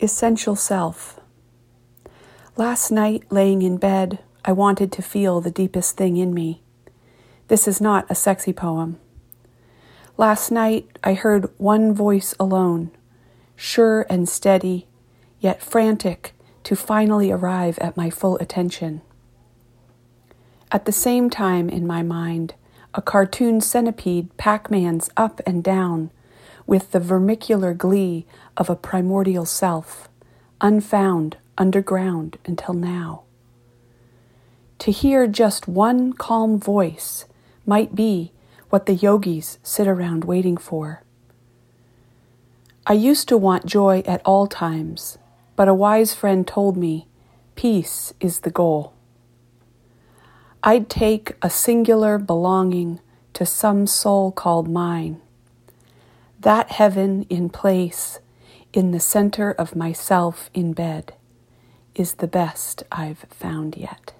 Essential Self. Last night, laying in bed, I wanted to feel the deepest thing in me. This is not a sexy poem. Last night, I heard one voice alone, sure and steady, yet frantic to finally arrive at my full attention. At the same time, in my mind, a cartoon centipede Pac Man's up and down with the vermicular glee of a primordial self, unfound underground until now. To hear just one calm voice might be what the yogis sit around waiting for. I used to want joy at all times, but a wise friend told me peace is the goal. I'd take a singular belonging to some soul called mine that heaven in place, in the center of myself in bed, is the best I've found yet.